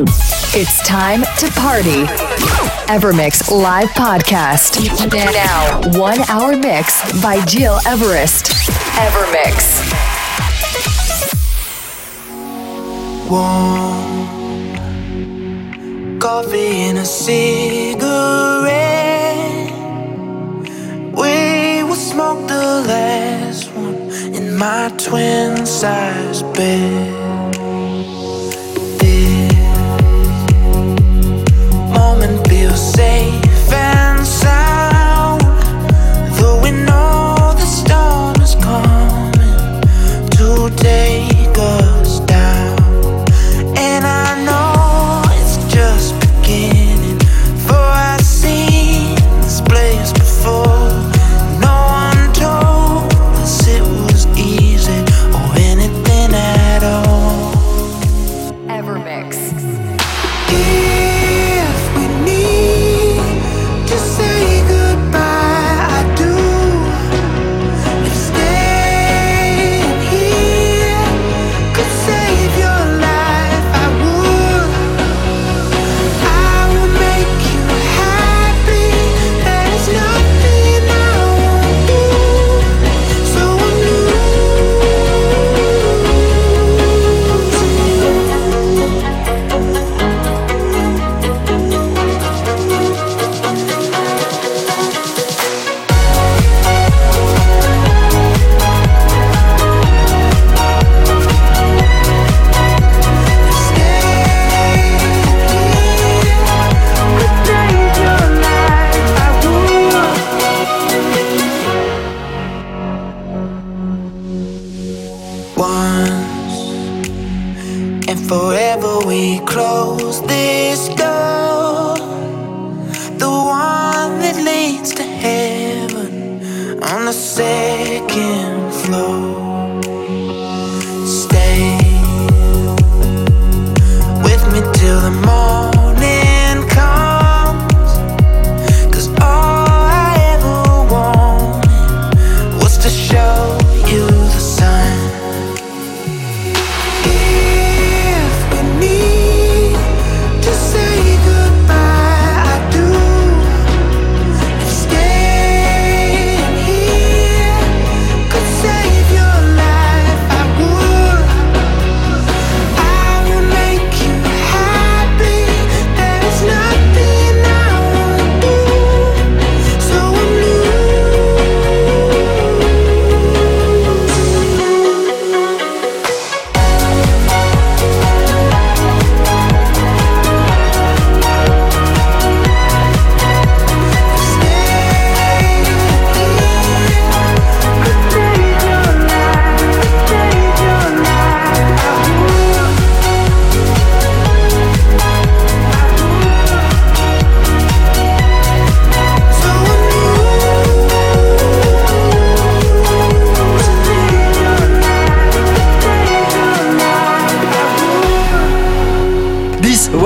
It's time to party. Evermix live podcast. Now, one hour mix by Gil Everest. Evermix. One coffee and a cigarette. We will smoke the last one in my twin size bed. Safe and sound. Forever we close this door. The one that leads to heaven on the second floor. Stay with me till the morning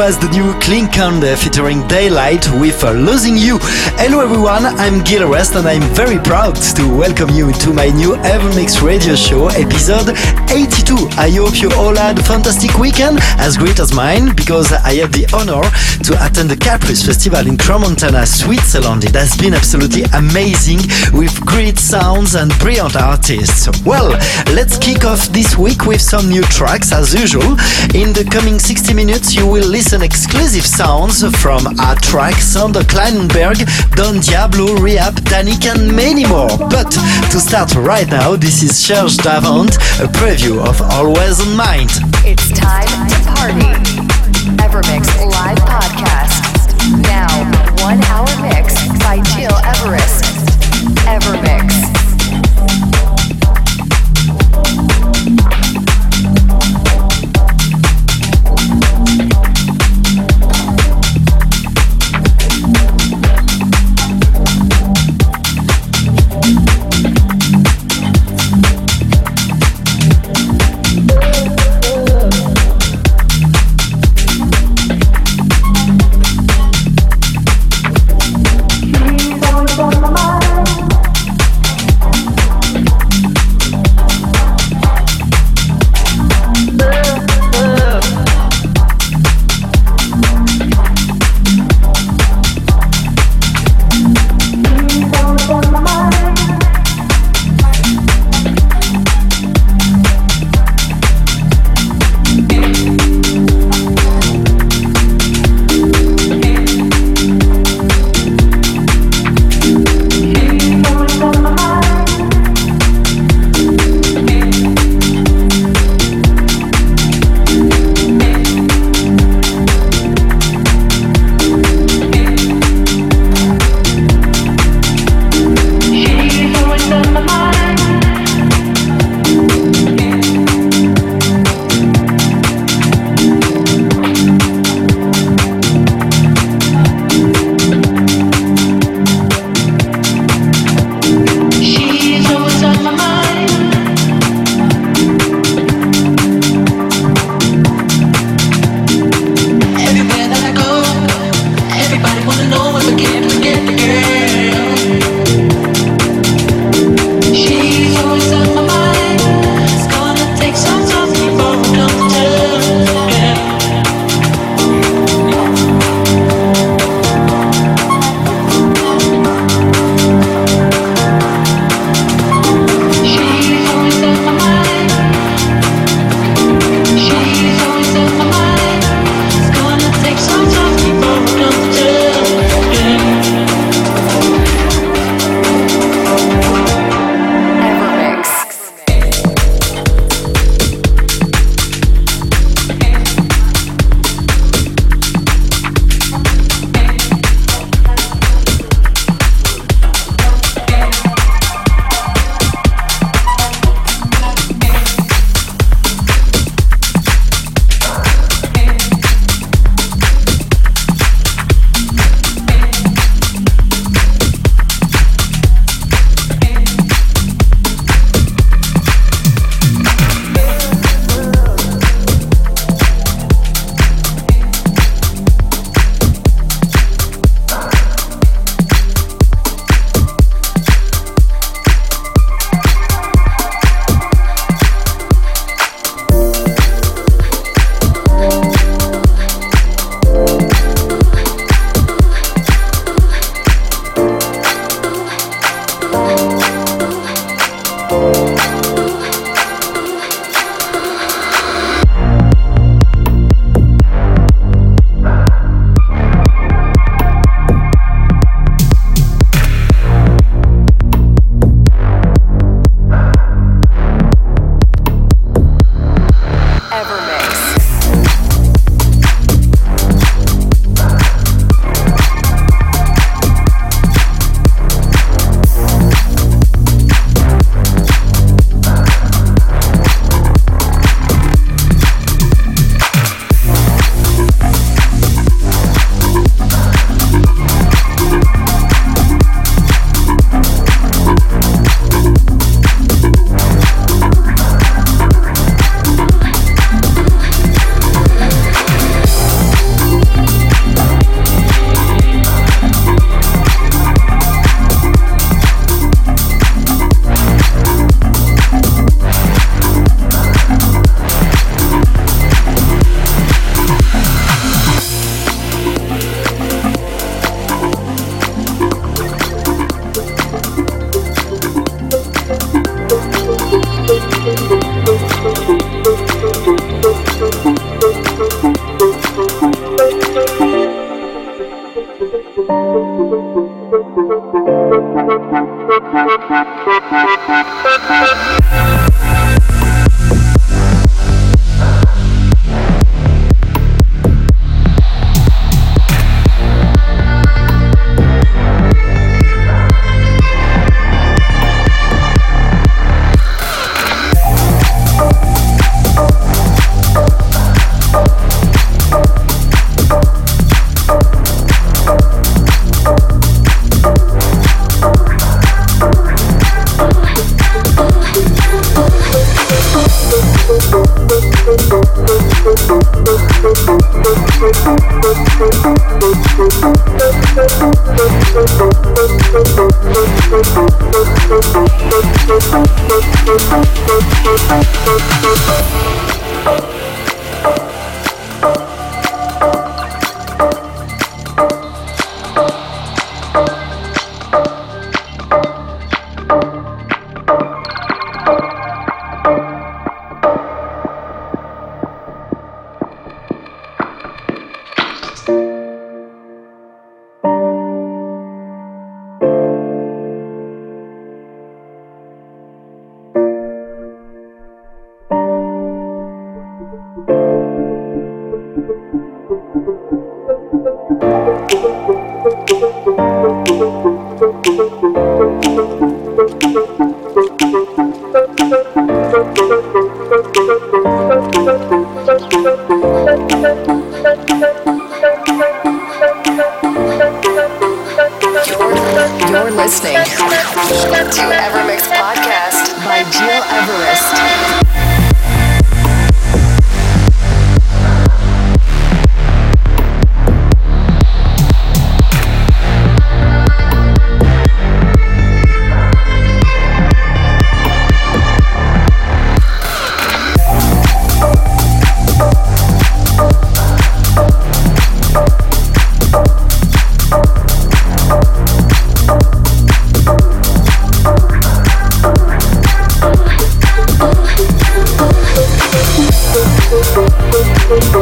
was the new Clean Conde featuring Daylight with uh, Losing You. Hello everyone, I'm Gil Everest and I'm very proud to welcome you into my new Evermix radio show, episode 82. I hope you all had a fantastic weekend, as great as mine, because I had the honor to attend the Caprice Festival in Crans-Montana, Switzerland. It has been absolutely amazing with great sounds and brilliant artists. Well, let's kick off this week with some new tracks as usual. In the coming 60 minutes, you will listen exclusive sounds from our track Sander Kleinenberg, Don Diablo, R3hab, Danik and many more. But to start right now, this is Serge Devant, a preview of Always on Mind. It's time to party. Evermix live podcast. Now, one hour mix by Gil Everest. Evermix.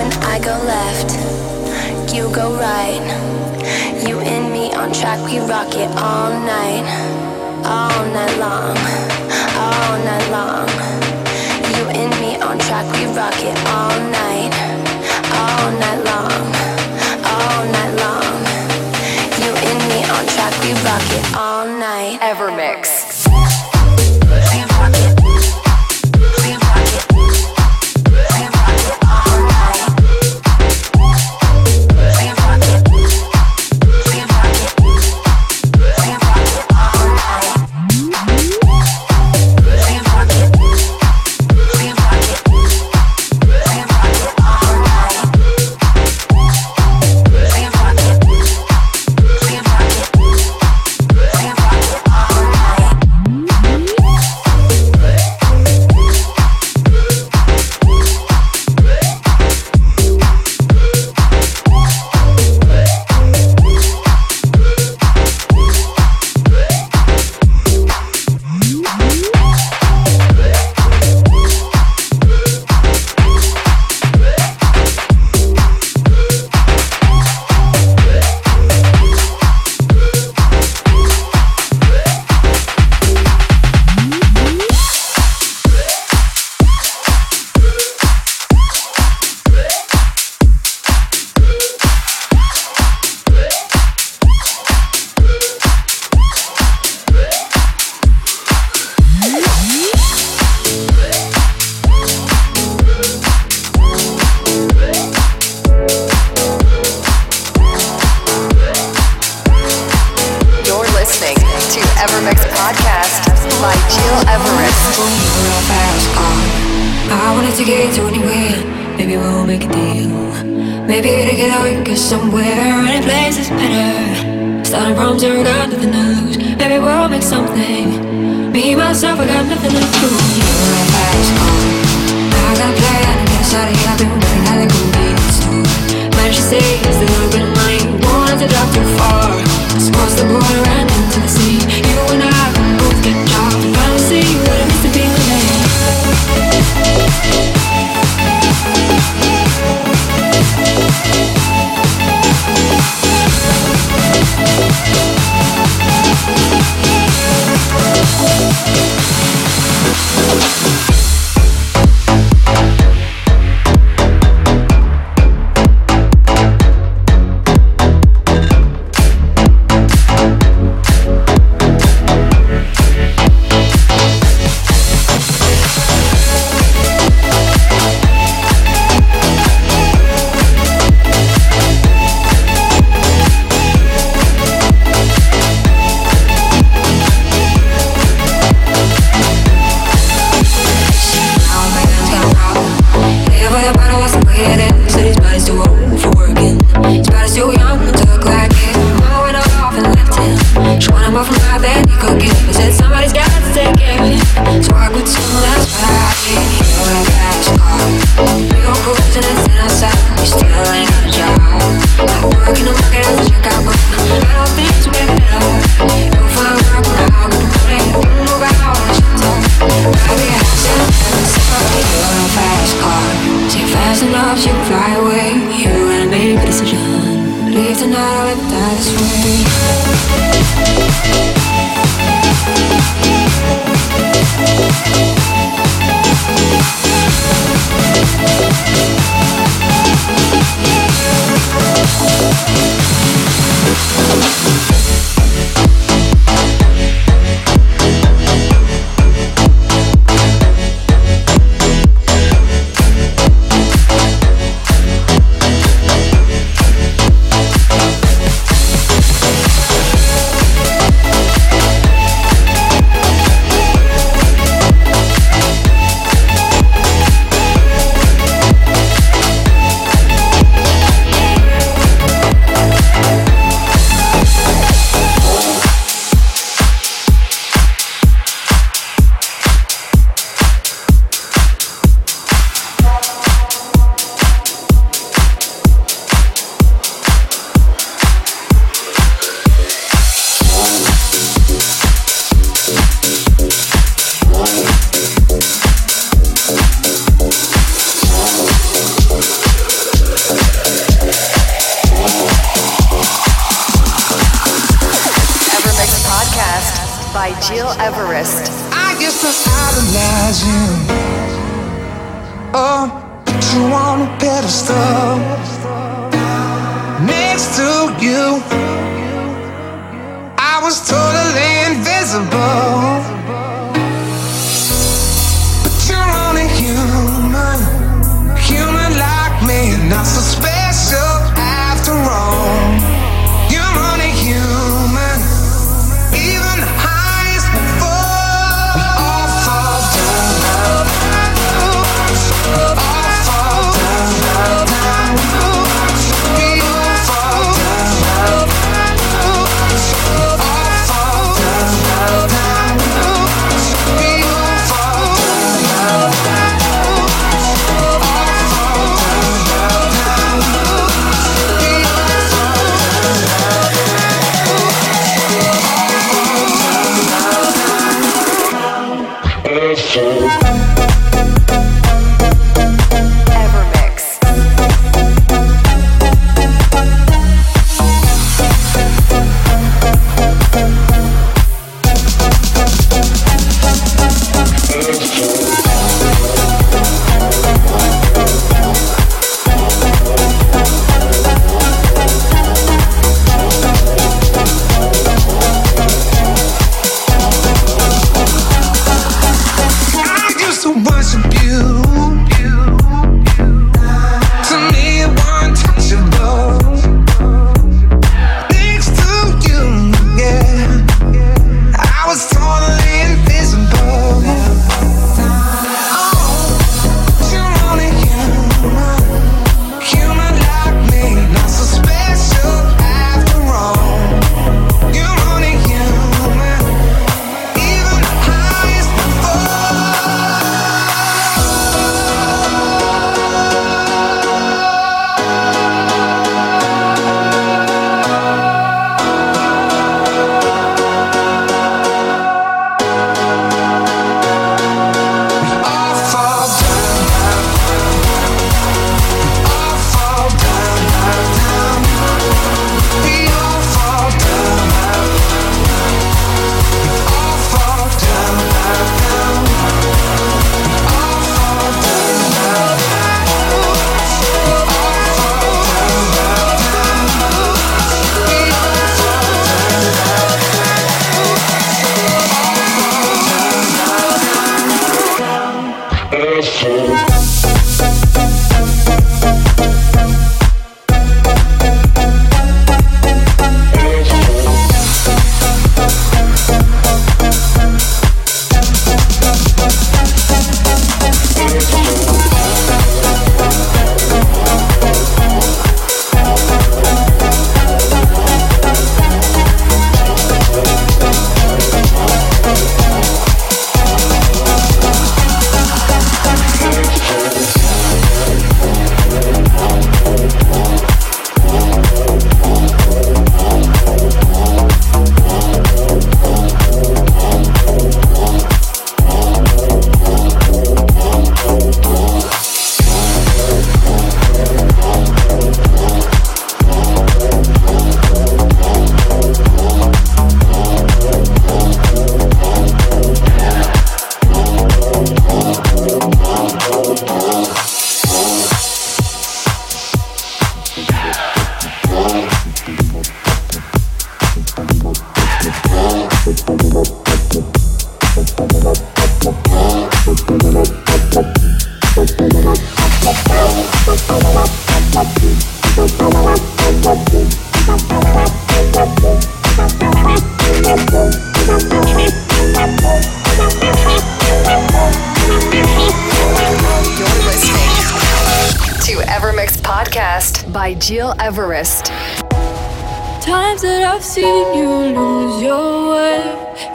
When I go left, you go right. You and me on track, we rock it all night. All night long, all night long. You and me on track, we rock it all night. you're fast. I wanted to get you anywhere. Maybe we'll make a deal. Maybe together we can go somewhere. Any place is better. Starting from zero, got nothing to lose. Maybe we'll make something. Me myself, I got nothing to prove. You're fast. I got a plan. I got a. I've been wondering how they gon' be too. Little bit of. Wanted to drive too far. Just cross the border and.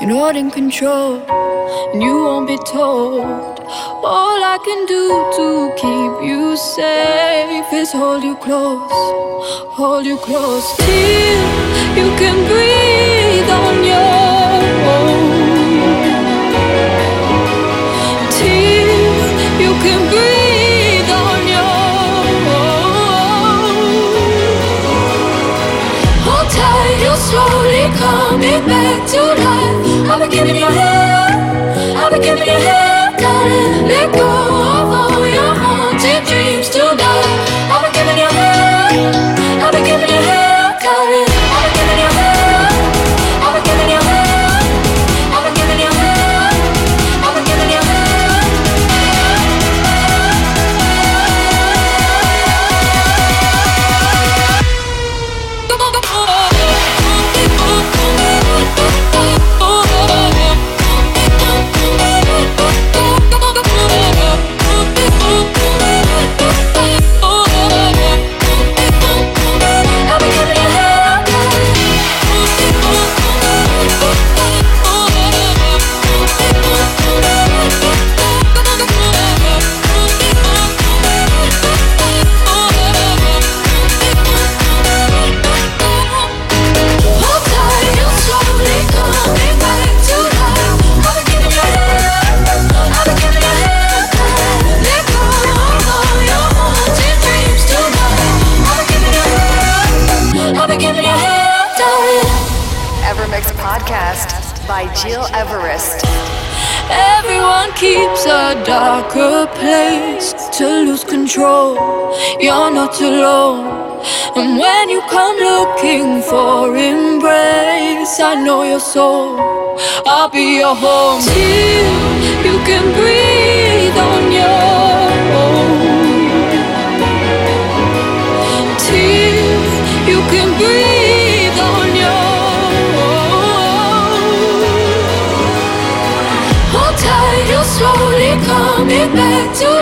You're not in control, and you won't be told. All I can do to keep you safe is hold you close, hold you close till you can breathe on your own. Till you can breathe. Slowly coming back to life. Giving you hell, I've been giving you hell. Gotta let go of all place to lose control. You're not alone. And when you come looking for embrace, I know your soul. I'll be your home till you can breathe on your coming back to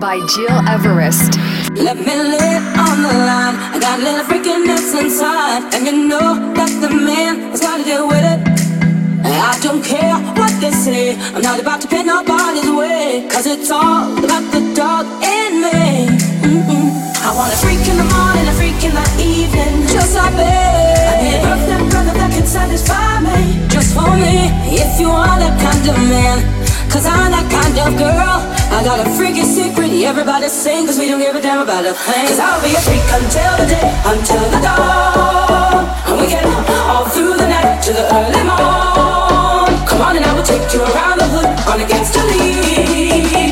by Gil Everest. Let me lay on the line. I got a little freakiness inside, and you know that the man has got to deal with it. I don't care what they say. I'm not about to pin nobody's way, cause it's all about the dog in me. Mm-mm. I want a freak in the morning, a freak in the evening, just like me. I need a satisfy me just for me. If you are that kind of man, cause I'm that kind of girl. I got a freaky secret, everybody sing, cause we don't give a damn about a thing. Cause I'll be a freak until the day, until the dawn. And we get all through the night to the early morn. Come on and I will take you around the hood on against the lead.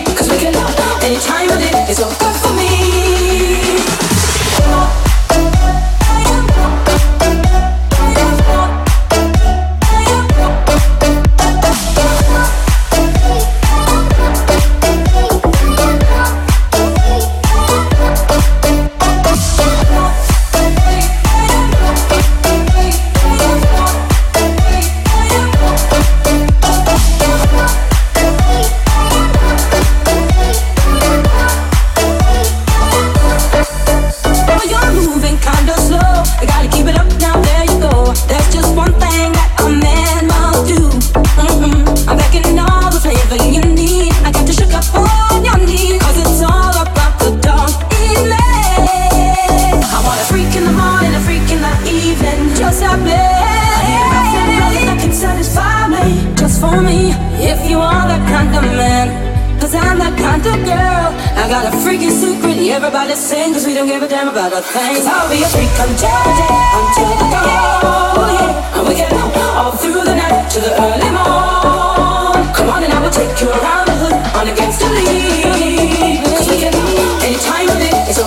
kind the girl. I got a freaking secret, everybody sing, cause we don't give a damn about a thing. Cause I'll be a freak until the day, until the go. Yeah, and we can all through the night to the early morn. Come on and I will take you around the hood on against the lead. Cause we can anytime of day, it's a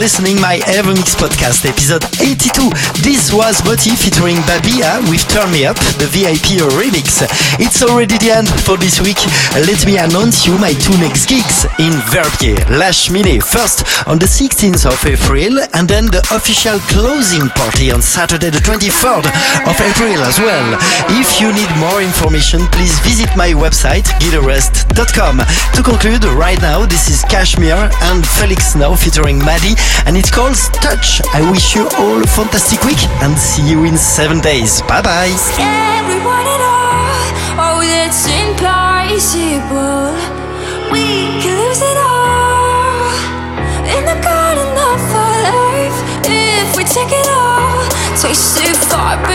listening my EverMix podcast episode 82. This was Moti featuring Babia with Turn Me Up, the VIP remix. It's already the end for this week. Let me announce you my two next gigs in Verbier, Lash Mine, first on the 16th of April, and then the official closing party on Saturday the 23rd of April as well. If you need more information, please visit my website, gileverest.com. To conclude, right now, this is Cashmere and Felix Snow featuring Maddie, and it's called Touch. I wish you all a fantastic week and see you in seven days. Bye bye. Everyone at all, oh, impossible. We can lose it all in the garden of our life if we take it all. Tasted forbidden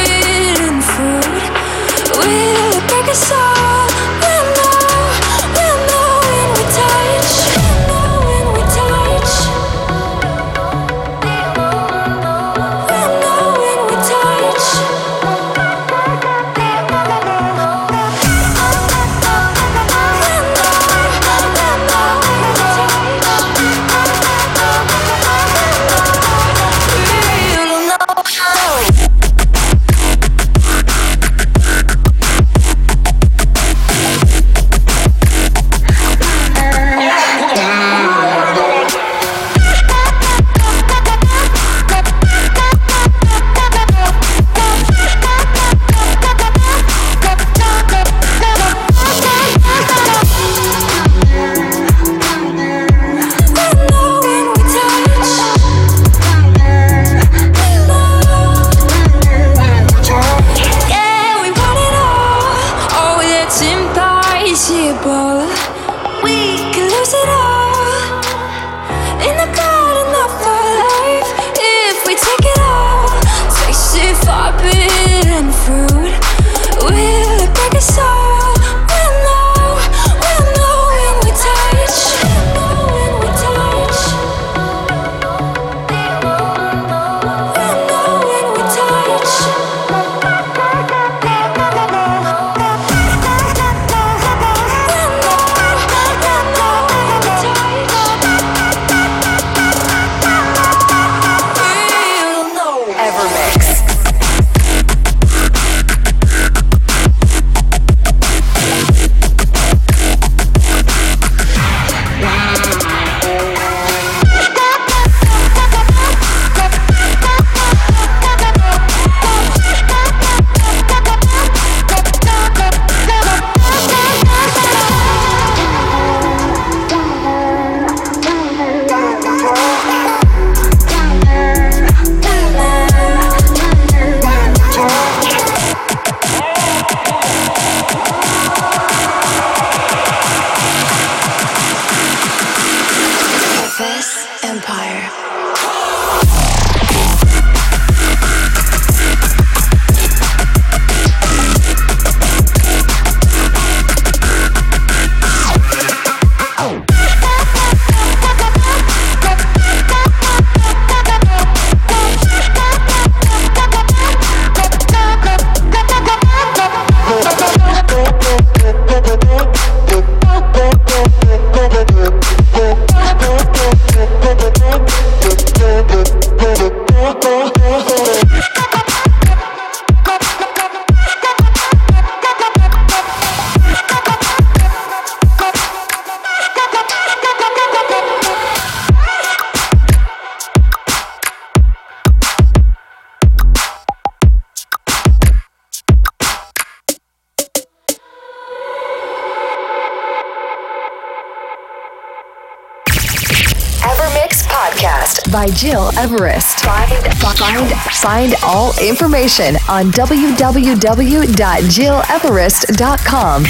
Everest. Find, find, find all information on www.gileverest.com.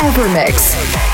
Evermix.